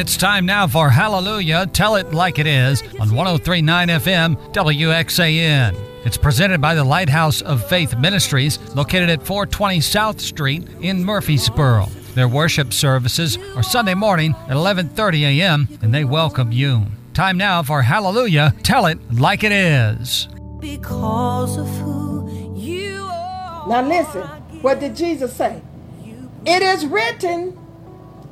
It's time now for Hallelujah. Tell it like it is on 1039 FM WXAN. It's presented by the Lighthouse of Faith Ministries, located at 420 South Street in Murfreesboro. Their worship services are Sunday morning at 11:30 a.m. and they welcome you. Time now for Hallelujah. Tell it like it is. Because of who you are. Now listen, what did Jesus say? It is written,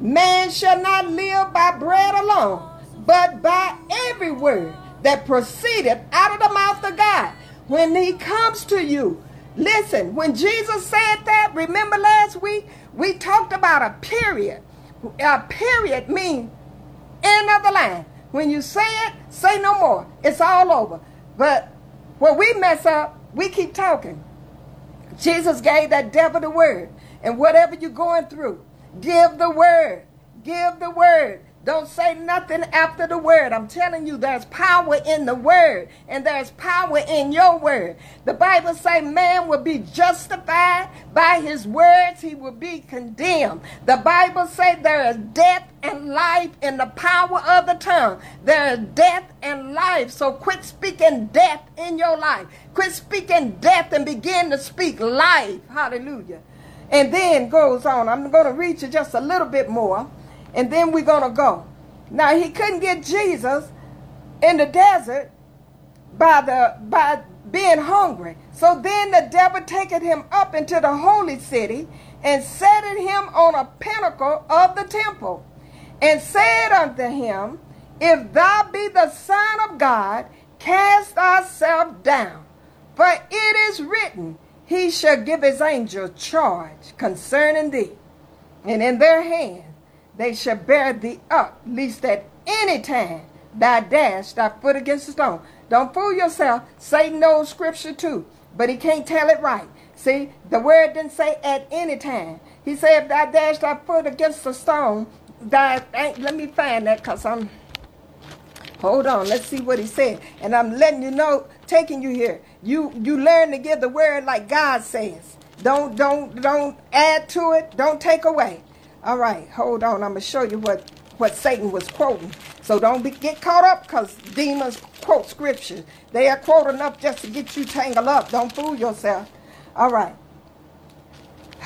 man shall not live by bread alone, but by every word that proceedeth out of the mouth of God. When he comes to you, listen, when Jesus said that, remember last week, we talked about a period. A period means end of the line. When you say it, say no more. It's all over. But when we mess up, we keep talking. Jesus gave that devil the word. And whatever you're going through, give the word. Give the word. Don't say nothing after the word. I'm telling you, there's power in the word, and there's power in your word. The Bible say man will be justified by his words, he will be condemned. The Bible say there is death and life in the power of the tongue. There is death and life. So quit speaking death in your life. Quit speaking death and begin to speak life. Hallelujah. And then goes on. I'm going to read you just a little bit more and then we're going to go. Now he couldn't get Jesus in the desert by the by being hungry. So then the devil taketh him up into the holy city and set him on a pinnacle of the temple and said unto him, If thou be the Son of God, cast thyself down. For it is written, He shall give his angel charge concerning thee, and in their hand they shall bear thee up, lest at any time thou dash thy foot against a stone. Don't fool yourself. Satan knows scripture too, but he can't tell it right. See, the word didn't say at any time. He said, if thou dash thy foot against a stone, thou, let me find that because I'm, hold on, let's see what he said. And I'm letting you know, taking you here. You, you learn to give the word like God says. Don't, don't, don't add to it. Don't take away. All right, hold on. I'm to show you what, what Satan was quoting. So don't be, get caught up because demons quote scripture. They are quote enough just to get you tangled up. Don't fool yourself. All right.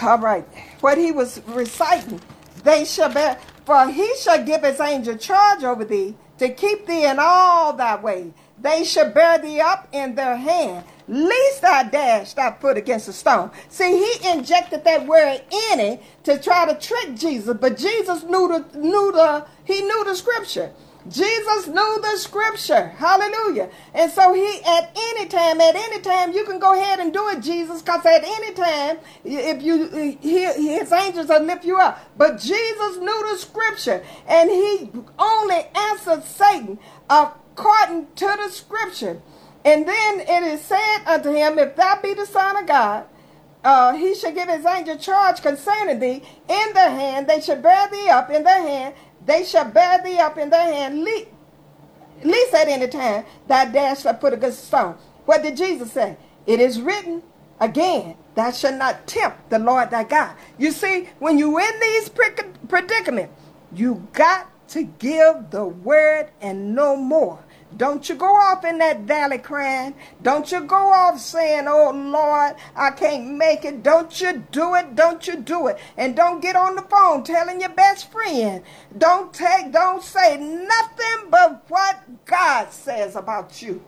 All right. What he was reciting, they shall bear, for he shall give his angel charge over thee to keep thee in all thy way. They shall bear thee up in their hand, least I dash thy foot against a stone. See, he injected that word in it to try to trick Jesus, but Jesus knew the knew the he knew the scripture. Jesus knew the scripture. Hallelujah. And so he, at any time, at any time, you can go ahead and do it, Jesus, because at any time, if you, his angels will lift you up. But Jesus knew the scripture, and he only answered Satan uh, according to the scripture. And then it is said unto him, If thou be the Son of God, uh, he shall give his angel charge concerning thee in their hand. They shall bear thee up in their hand. They shall bear thee up in their hand, le- least at any time thou dash foot against a stone. What did Jesus say? It is written again, thou shalt not tempt the Lord thy God. You see, when you in these predicament, you got to give the word and no more. Don't you go off in that valley crying. Don't you go off saying, Oh Lord, I can't make it. Don't you do it. Don't you do it. And don't get on the phone telling your best friend. Don't take, don't say nothing but what God says about you.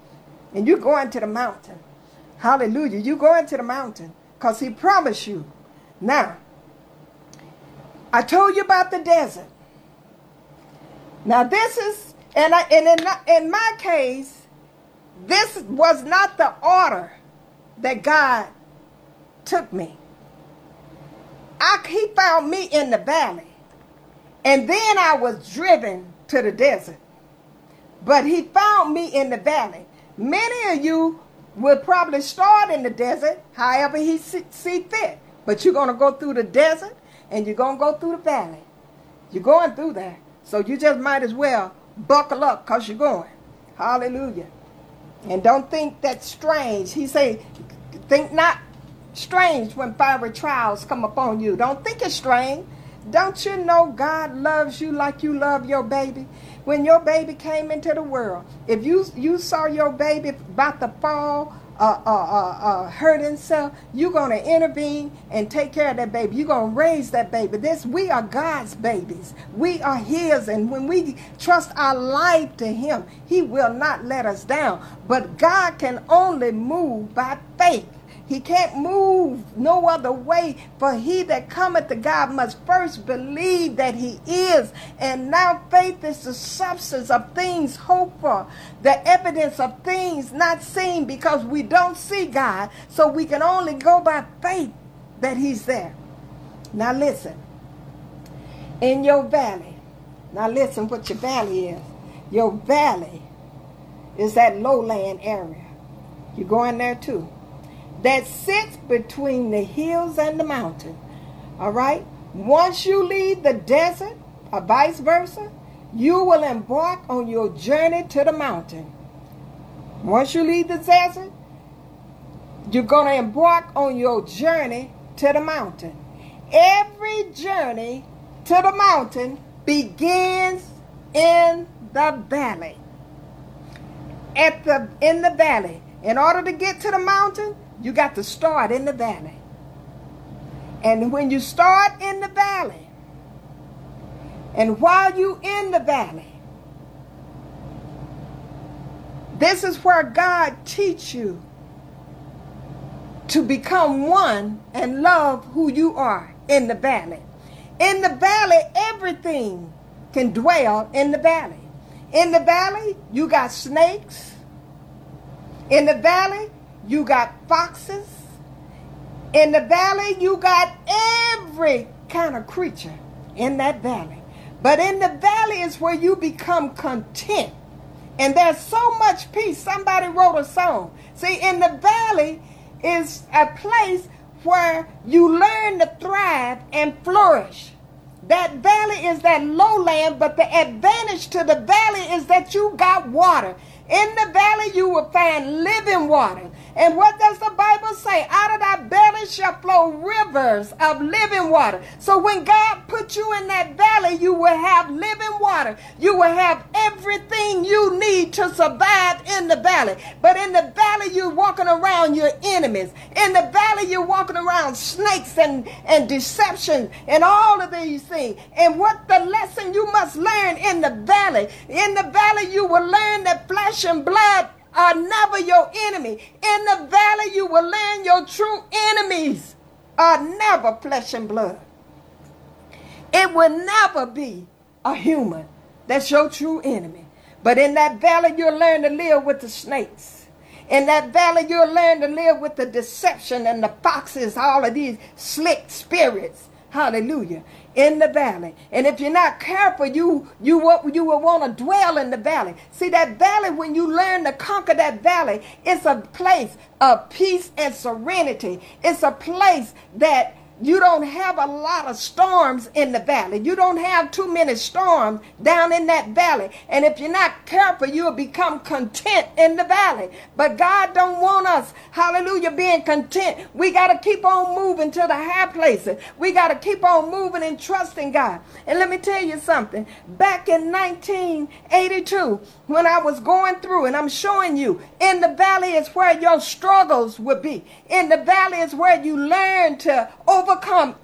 And you go into the mountain. Hallelujah. You go into the mountain because he promised you. Now, I told you about the desert. Now this is and, I, and in, in my case, this was not the order that God took me. I, he found me in the valley. And then I was driven to the desert. But he found me in the valley. Many of you will probably start in the desert, however he see, see fit. But you're going to go through the desert and you're going to go through the valley. You're going through there. So you just might as well buckle up because you're going. Hallelujah. And don't think that's strange. He say, think not strange when fiery trials come upon you. Don't think it's strange. Don't you know God loves you like you love your baby? When your baby came into the world, if you you saw your baby about to fall, uh, uh, uh, hurt himself, you're going to intervene and take care of that baby. You're going to raise that baby. This we are God's babies. We are His, and when we trust our life to Him, He will not let us down. But God can only move by faith. He can't move no other way. For he that cometh to God must first believe that he is. And now faith is the substance of things hoped for, the evidence of things not seen, because we don't see God. So we can only go by faith that he's there. Now listen. In your valley, now listen what your valley is. Your valley is that lowland area. You go in there too that sits between the hills and the mountain. All right? Once you leave the desert, or vice versa, you will embark on your journey to the mountain. Once you leave the desert, you're going to embark on your journey to the mountain. Every journey to the mountain begins in the valley. At the in the valley. In order to get to the mountain, you got to start in the valley. And when you start in the valley, and while you in the valley, this is where God teach you to become one and love who you are in the valley. In the valley, everything can dwell in the valley. In the valley, you got snakes. In the valley, you got foxes. In the valley, you got every kind of creature in that valley. But in the valley is where you become content. And there's so much peace. Somebody wrote a song. See, in the valley is a place where you learn to thrive and flourish. That valley is that lowland, but the advantage to the valley is that you got water. In the valley, you will find living water. And what does the Bible say? Out of thy belly shall flow rivers of living water. So when God put you in that valley, you will have living water. You will have everything you need to survive in the valley. But in the valley, you're walking around your enemies. In the valley, you're walking around snakes and, and deception and all of these things. And what the lesson you must learn in the valley, in the valley, you will learn that flesh and blood are never your enemy. In the valley, you will learn your true enemies are never flesh and blood. It will never be a human that's your true enemy. But in that valley, you'll learn to live with the snakes. In that valley, you'll learn to live with the deception and the foxes, all of these slick spirits. Hallelujah in the valley. And if you're not careful, you you will, you will want to dwell in the valley. See that valley when you learn to conquer that valley, it's a place of peace and serenity. It's a place that you don't have a lot of storms in the valley. You don't have too many storms down in that valley. And if you're not careful, you'll become content in the valley. But God don't want us, hallelujah, being content. We got to keep on moving to the high places. We got to keep on moving and trusting God. And let me tell you something. Back in 1982, when I was going through, and I'm showing you, in the valley is where your struggles will be. In the valley is where you learn to overcome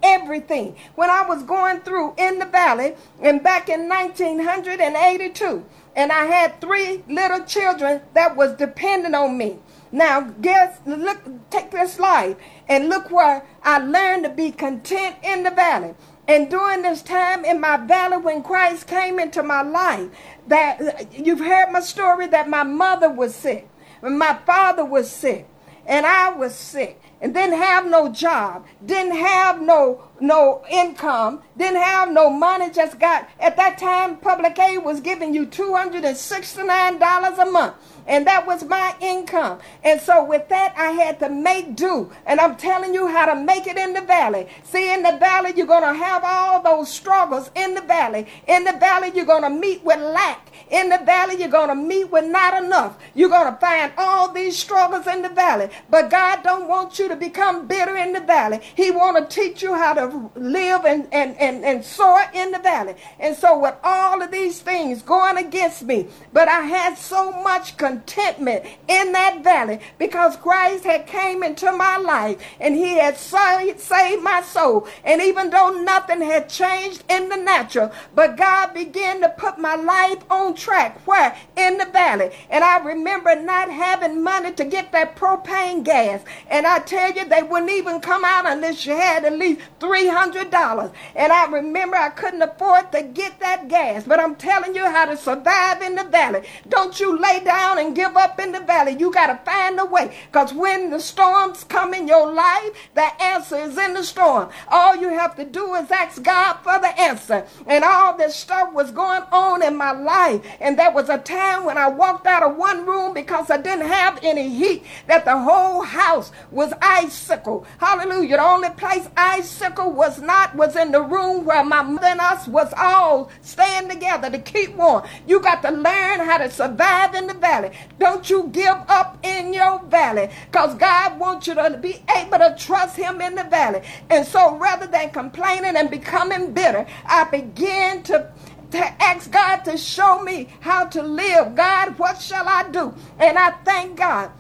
everything. When I was going through in the valley, and back in 1982, and I had three little children that was dependent on me. Now, guess, look, take this slide and look where I learned to be content in the valley. And during this time in my valley, when Christ came into my life, that you've heard my story that my mother was sick, my father was sick, and I was sick, and didn't have no job, didn't have no no income, didn't have no money, just got at that time public aid was giving you $269 a month. And that was my income. And so with that, I had to make do. And I'm telling you how to make it in the valley. See, in the valley, you're going to have all those struggles in the valley. In the valley, you're going to meet with lack. In the valley, you're going to meet with not enough. You're going to find all these struggles in the valley. But God don't want you to become bitter in the valley. He want to teach you how to live and, and, and, and soar in the valley. And so with all of these things going against me, but I had so much contentment in that valley because Christ had came into my life and he had saved, my soul. And even though nothing had changed in the natural, but God began to put my life on track. Where? In the valley. And I remember not having money to get that propane gas. And I tell you, they wouldn't even come out unless you had at least $300. And I remember I couldn't afford to get that gas. But I'm telling you how to survive in the valley. Don't you lay down and give up in the valley. You got to find a way. Because when the storms come in your life, the answer is in the storm. All you have to do is ask God for the answer. And all this stuff was going on in my life. And there was a time when I walked out of one room because I didn't have any heat, that the whole house was icicle. Hallelujah. The only place icicle was not was in the room where my mother and us was all staying together to keep warm. You got to learn how to survive in the valley. Don't you give up in your valley because God wants you to be able to trust Him in the valley. And so rather than complaining and becoming bitter, I began to to ask God to show me how to live. God, what shall I do? And I thank God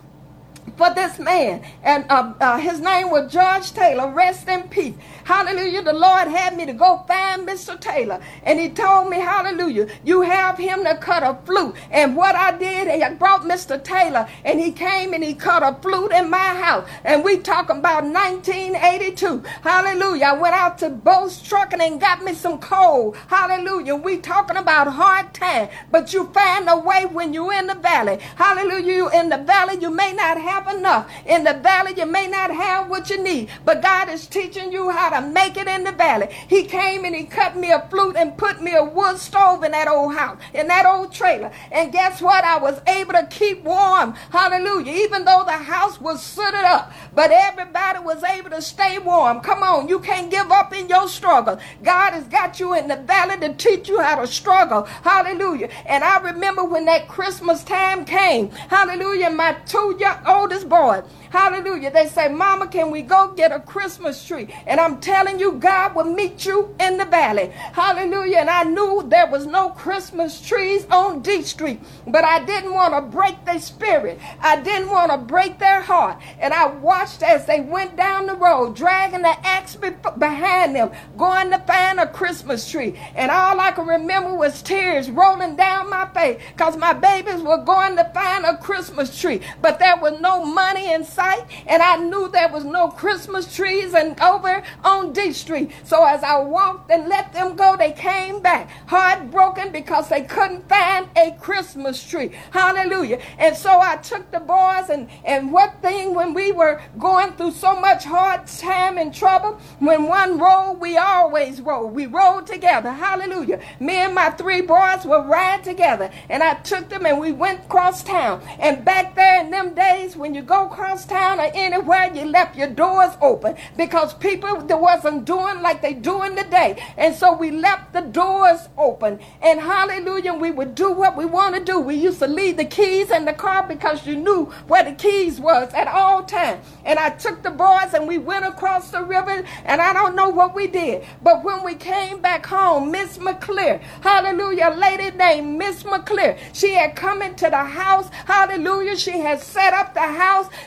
for this man. And uh, uh, his name was George Taylor. Rest in peace. Hallelujah. The Lord had me to go find Mr. Taylor. And he told me, Hallelujah, you have him to cut a flute. And what I did, I brought Mr. Taylor and he came and he cut a flute in my house. And we talking about 1982. Hallelujah. I went out to Bo's Trucking and got me some coal. Hallelujah. We talking about hard time. But you find a way when you in the valley. Hallelujah. You in the valley, you may not have enough. In the valley, you may not have what you need. But God is teaching you how to make it in the valley. He came and he cut me a flute and put me a wood stove in that old house, in that old trailer. And guess what? I was able to keep warm. Hallelujah. Even though the house was sooted up, but everybody was able to stay warm. Come on, you can't give up in your struggle. God has got you in the valley to teach you how to struggle. Hallelujah. And I remember when that Christmas time came. Hallelujah. My two young oldest boys. Hallelujah. They say, Mama, can we go get a Christmas tree? And I'm telling you, God will meet you in the valley. Hallelujah. And I knew there was no Christmas trees on D Street, but I didn't want to break their spirit. I didn't want to break their heart. And I watched as they went down the road, dragging the axe behind them, going to find a Christmas tree. And all I can remember was tears rolling down my face because my babies were going to find a Christmas tree, but there was no money in sight, and I knew there was no Christmas trees and over on D Street. So as I walked and let them go, they came back heartbroken because they couldn't find a Christmas tree. Hallelujah. And so I took the boys and and what thing when we were going through so much hard time and trouble, when one rolled, we always rolled. We rolled together. Hallelujah. Me and my three boys were ride together, and I took them and we went across town. And back there in them days, when you go across town or anywhere, you left your doors open because people that wasn't doing like they doing today. And so we left the doors open. And hallelujah, we would do what we want to do. We used to leave the keys in the car because you knew where the keys was at all times. And I took the boys and we went across the river and I don't know what we did. But when we came back home, Miss McClear, hallelujah, lady named Miss McClear, she had come into the house, hallelujah, she had set up the house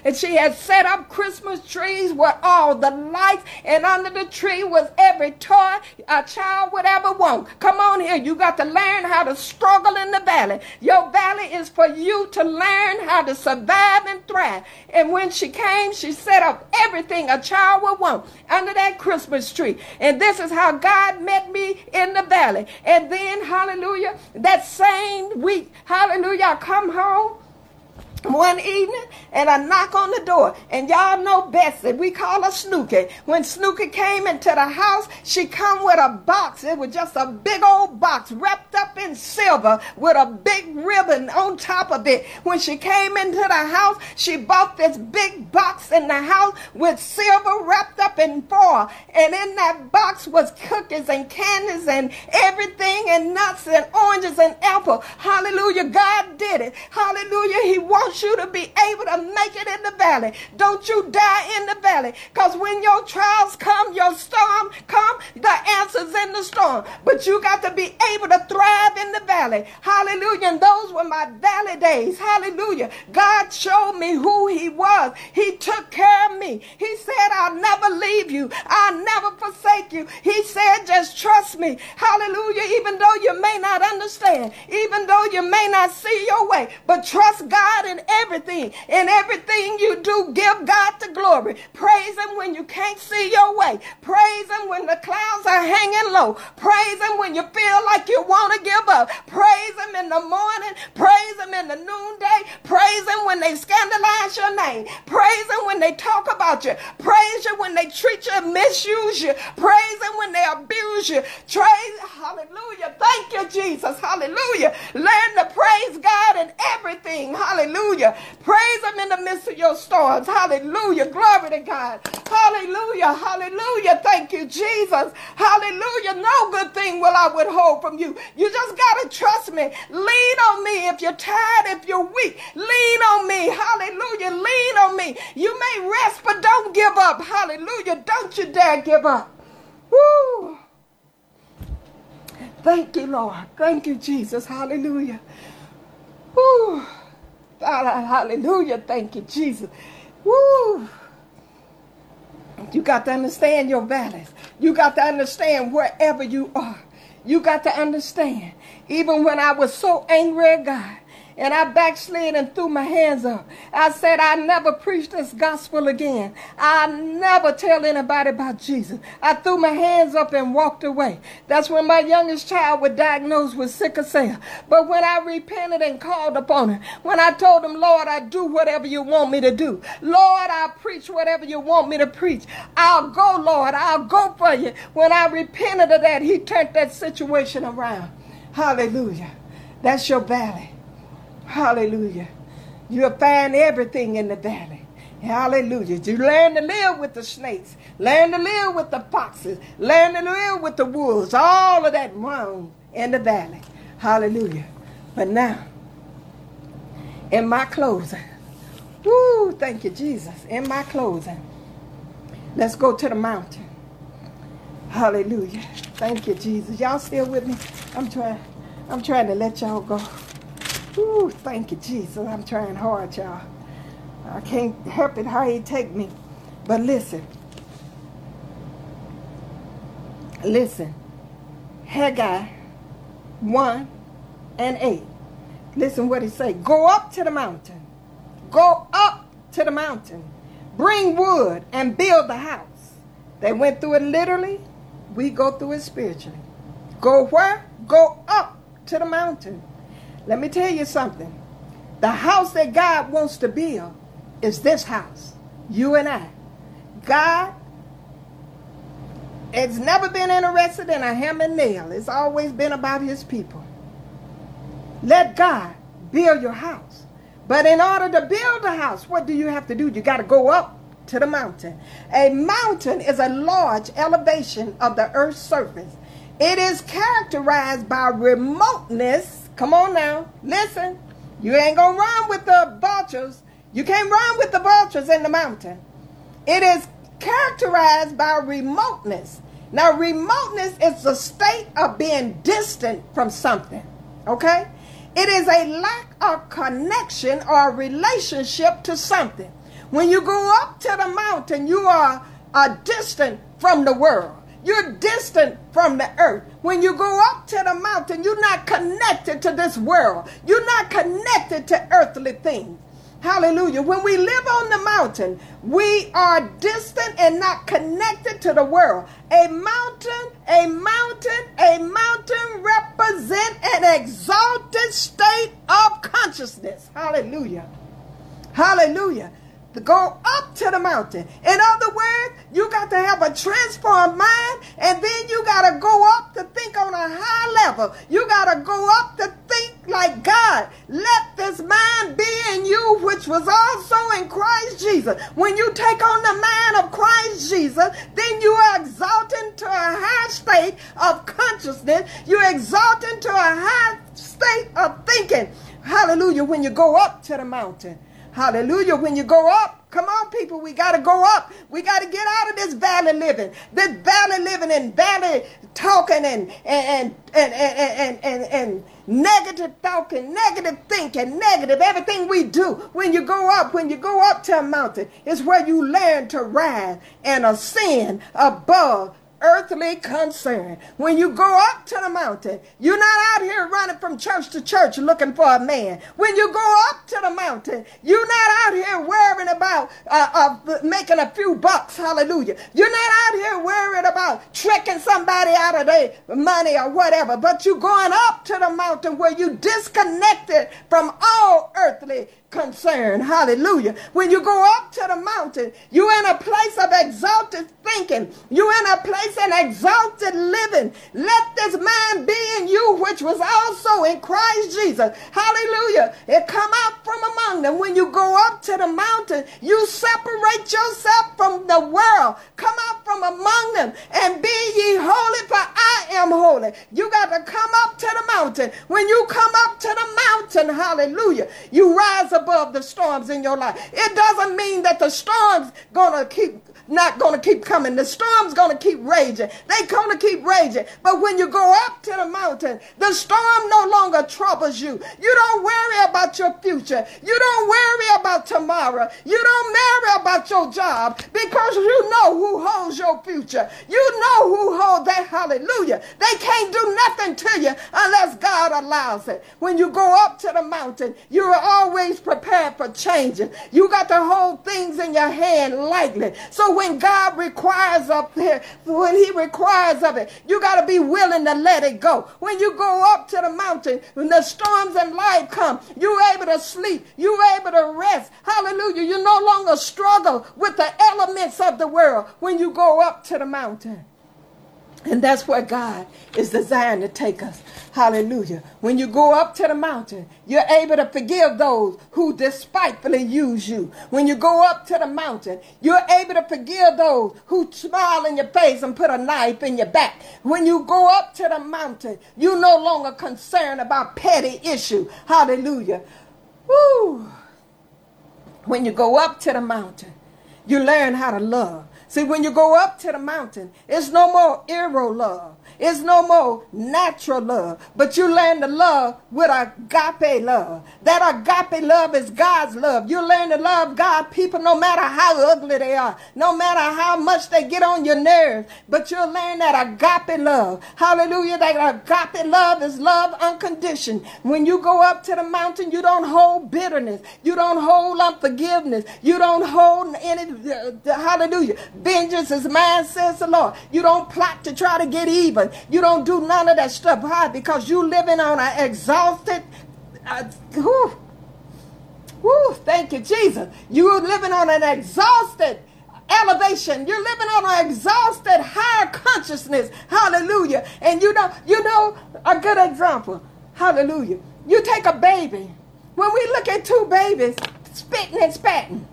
and she had set up Christmas trees with all the lights, and under the tree was every toy a child would ever want. Come on here, you got to learn how to struggle in the valley. Your valley is for you to learn how to survive and thrive. And when she came, she set up everything a child would want under that Christmas tree. And this is how God met me in the valley. And then, hallelujah, that same week, hallelujah, I come home one evening and a knock on the door. And y'all know Betsy, we call her Snooky. When Snooky came into the house, she come with a box. It was just a big old box wrapped up in silver with a big ribbon on top of it. When she came into the house, she bought this big box in the house with silver wrapped up in foil. And in that box was cookies and candies and everything and nuts and oranges and apple. Hallelujah. God did it. Hallelujah. He wants you to be able to make it in the valley. Don't you die in the valley. Because when your trials come, your storm come, the answer's in the storm. But you got to be able to thrive in the valley. Hallelujah. And those were my valley days. Hallelujah. God showed me who he was. He took care of me. He said, I'll never leave you. I'll never forsake you. He said, just trust me. Hallelujah. Even though you may not understand, even though you may not see your way, but trust God in everything. In everything you do, give God the glory. Praise Him when you can't see your way. Praise Him when the clouds are hanging low. Praise Him when you feel like you want to give up. Praise Him in the morning. Praise Him in the noonday. Praise Him when they scandalize your name. Praise Him when they talk about you. Praise you when they treat you, misuse you. Praise Him when they abuse you. Praise, hallelujah. Thank you, Jesus. Hallelujah. Learn to praise God in everything. Hallelujah. Praise Him in the midst of your storms. Hallelujah. Glory to God. Hallelujah. Hallelujah. Thank you, Jesus. Hallelujah. No good thing will I withhold from you. You just got to trust me. Lean on me if you're tired, if you're weak. Lean on me. Hallelujah. Lean on me. You may rest, but don't give up. Hallelujah. Don't you dare give up. Woo. Thank you, Lord. Thank you, Jesus. Hallelujah. Woo. Hallelujah. Thank you, Jesus. Woo. You got to understand your valleys. You got to understand wherever you are. You got to understand. Even when I was so angry at God, and I backslid and threw my hands up. I said, I never preach this gospel again. I never tell anybody about Jesus. I threw my hands up and walked away. That's when my youngest child was diagnosed with sickle cell. But when I repented and called upon him, when I told him, Lord, I do whatever you want me to do. Lord, I preach whatever you want me to preach. I'll go, Lord. I'll go for you. When I repented of that, he turned that situation around. Hallelujah. That's your valley. Hallelujah. You'll find everything in the valley. Hallelujah. You learn to live with the snakes, learn to live with the foxes, learn to live with the wolves. All of that wrong in the valley. Hallelujah. But now, in my closing, woo, thank you, Jesus. In my closing, let's go to the mountain. Hallelujah. Thank you, Jesus. Y'all still with me? I'm trying, I'm trying to let y'all go. Ooh, thank you, Jesus. I'm trying hard, y'all. I can't help it how he take me. But listen. Listen. Haggai 1 and 8. Listen what he say. Go up to the mountain. Go up to the mountain. Bring wood and build the house. They went through it literally. We go through it spiritually. Go where? Go up to the mountain. Let me tell you something. The house that God wants to build is this house, you and I. God has never been interested in a hammer and nail. It's always been about his people. Let God build your house. But in order to build a house, what do you have to do? You got to go up to the mountain. A mountain is a large elevation of the earth's surface. It is characterized by remoteness. Come on now, listen. You ain't gonna run with the vultures. You can't run with the vultures in the mountain. It is characterized by remoteness. Now, remoteness is the state of being distant from something. Okay? It is a lack of connection or relationship to something. When you go up to the mountain, you are, are distant from the world. You're distant from the earth. When you go up to the mountain, you're not connected to this world. You're not connected to earthly things. Hallelujah. When we live on the mountain, we are distant and not connected to the world. A mountain, a mountain, a mountain represent an exalted state of consciousness. Hallelujah. Hallelujah. To go up to the mountain. In other words, you got to have a transformed mind, and then you got to go up to think on a high level. You got to go up to think like God. Let this mind be in you, which was also in Christ Jesus. When you take on the mind of Christ Jesus, then you are exalted to a high state of consciousness. You exalt to a high state of thinking. Hallelujah. When you go up to the mountain. Hallelujah. When you go up, come on, people, we got to go up. We got to get out of this valley living, this valley living and valley talking and and and and and and, and, and negative talking, negative thinking, negative everything we do. When you go up, when you go up to a mountain, is where you learn to rise and ascend above earthly concern. When you go up to the mountain, you're not out here running from church to church looking for a man. When you go up to the mountain, you're not out here worrying about uh, uh, making a few bucks. Hallelujah. You're not out here worried about tricking somebody out of their money or whatever, but you're going up to the mountain where you disconnected from all earthly concern. Hallelujah. When you go up to the mountain, you're in a place of exalted thinking. You're in a place of exalted living. Let this mind be in you, which was also in Christ Jesus. Hallelujah. It come out from among them. When you go up to the mountain, you separate yourself from the world. Come out from among them and be ye holy, for I am holy. You got to come up to the mountain. When you come up to the mountain, hallelujah, you rise above the storms in your life. It doesn't mean that the storms gonna keep not going to keep coming. The storm's going to keep raging. They going to keep raging. But when you go up to the mountain, the storm no longer troubles you. You don't worry about your future. You don't worry about tomorrow. You don't worry about your job because you know who holds your future. You know who holds that. Hallelujah. They can't do nothing to you unless God allows it. When you go up to the mountain, you are always prepared for changing. You got to hold things in your hand lightly. So when God requires up there, when He requires of it, you got to be willing to let it go. When you go up to the mountain, when the storms and life come, you're able to sleep, you're able to rest. Hallelujah. You no longer struggle with the elements of the world when you go up to the mountain. And that's where God is designed to take us. Hallelujah. When you go up to the mountain, you're able to forgive those who despitefully use you. When you go up to the mountain, you're able to forgive those who smile in your face and put a knife in your back. When you go up to the mountain, you're no longer concerned about petty issue. Hallelujah. Woo. When you go up to the mountain, you learn how to love. See, when you go up to the mountain, it's no more eros love. It's no more natural love, but you learn to love with agape love. That agape love is God's love. You learn to love God people no matter how ugly they are, no matter how much they get on your nerves, but you'll learn that agape love. Hallelujah. That agape love is love unconditioned. When you go up to the mountain, you don't hold bitterness. You don't hold unforgiveness. You don't hold any, uh, hallelujah. Vengeance is mine, says the Lord. You don't plot to try to get even. You don't do none of that stuff. Why? Because you living on an exhausted, uh, whew, whew, thank you, Jesus. You're living on an exhausted elevation. You're living on an exhausted higher consciousness. Hallelujah. And you know, you know, a good example. Hallelujah. You take a baby. When we look at two babies spitting and spatting,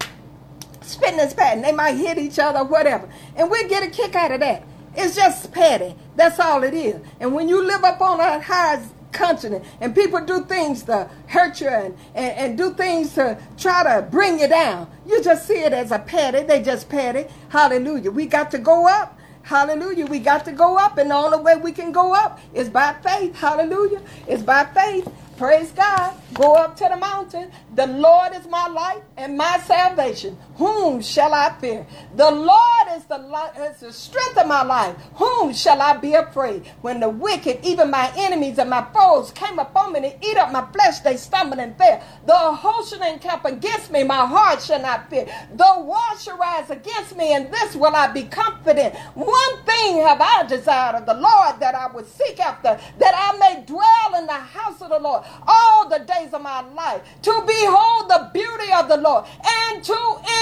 spitting and spatting, they might hit each other, whatever. And we get a kick out of that. It's just petty. That's all it is. And when you live up on a high continent and people do things to hurt you and, and, and, do things to try to bring you down, you just see it as a petty. They just petty. Hallelujah. We got to go up. Hallelujah. We got to go up. And the only way we can go up is by faith. Hallelujah. It's by faith. Praise God. Go up to the mountain. The Lord is my light and my salvation. Whom shall I fear? The Lord is the, light, is the strength of my life. Whom shall I be afraid? When the wicked, even my enemies and my foes, came upon me to eat up my flesh, they stumbled and fell. The host shall encamp against me, my heart shall not fear. The war shall rise against me, and this will I be confident. One thing have I desired of the Lord that I would seek after, that I may dwell in the house of the Lord all the days of my life, to behold the beauty of the Lord and to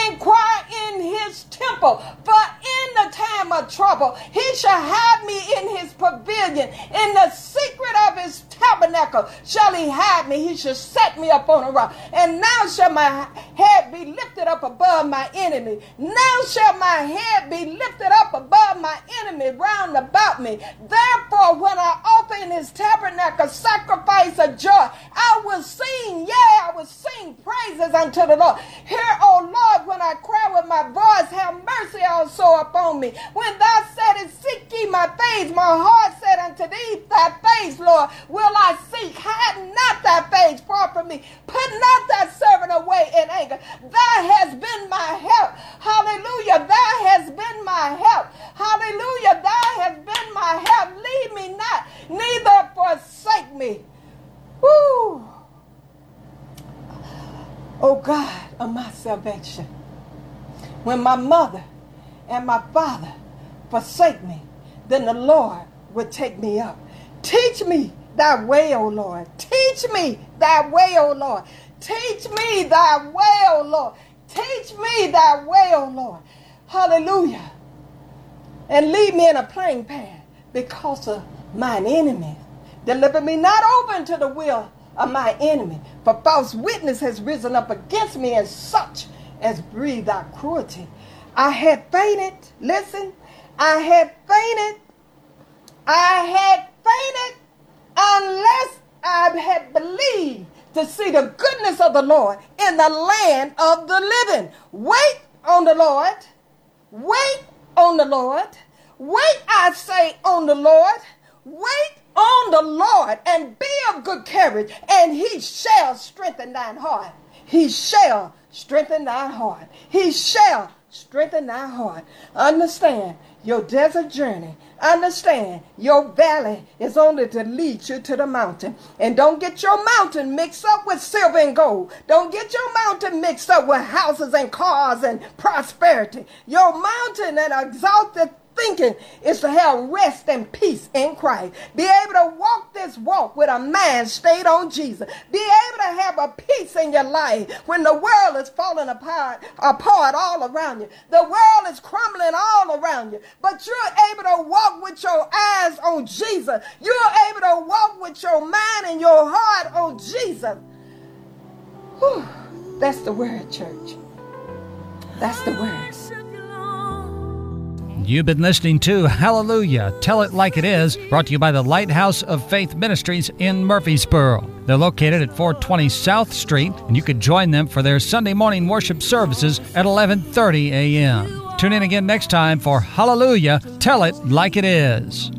inquire in his temple. For in the time of trouble, he shall have me in his pavilion, in the secret of his tabernacle shall he hide me. He shall set me up on a rock. And now shall my head be lifted up above my enemy. Now shall my head be lifted up above my enemy round about me. Therefore, when I offer in his tabernacle sacrifice of joy, I will sing, yeah, I will sing praises unto the Lord. Hear, O Lord, when I cry with my voice, have mercy also upon me. When thou saidst, Seek ye my face, my heart said unto thee, Thy face, Lord, will I seek. Hide not thy face far from me. Put not thy servant away in anger. Thou hast been my help. Hallelujah. Thou hast been my help. Hallelujah. Thou hast been my help. Leave me not, neither forsake me. Woo. Oh God of my salvation. When my mother and my father forsake me, then the Lord will take me up. Teach me thy way, O Lord. Teach me thy way, O Lord. Teach me thy way, O Lord. Teach me thy way, O Lord. Hallelujah. And lead me in a plain path because of mine enemies. Deliver me not over into the will of my enemy, for false witness has risen up against me, and such as breathe out cruelty. I had fainted. Listen, I had fainted. I had fainted unless I had believed to see the goodness of the Lord in the land of the living. Wait on the Lord. Wait on the Lord. Wait, I say, on the Lord. Wait on the Lord and be of good courage, and he shall strengthen thine heart. He shall strengthen thy heart. He shall strengthen thy heart. Understand your desert journey. Understand your valley is only to lead you to the mountain. And don't get your mountain mixed up with silver and gold. Don't get your mountain mixed up with houses and cars and prosperity. Your mountain and exalted thinking is to have rest and peace in Christ. Be able to walk this walk with a mind stayed on Jesus. Be able to have a peace in your life when the world is falling apart, apart all around you. The world is crumbling all around you. But you're able to walk with your eyes on Jesus. You're able to walk with your mind and your heart on Jesus. Whew. That's the word, church. That's the word. You've been listening to Hallelujah, Tell It Like It Is, brought to you by the Lighthouse of Faith Ministries in Murfreesboro. They're located at 420 South Street, and you can join them for their Sunday morning worship services at 11:30 a.m. Tune in again next time for Hallelujah, Tell It Like It Is.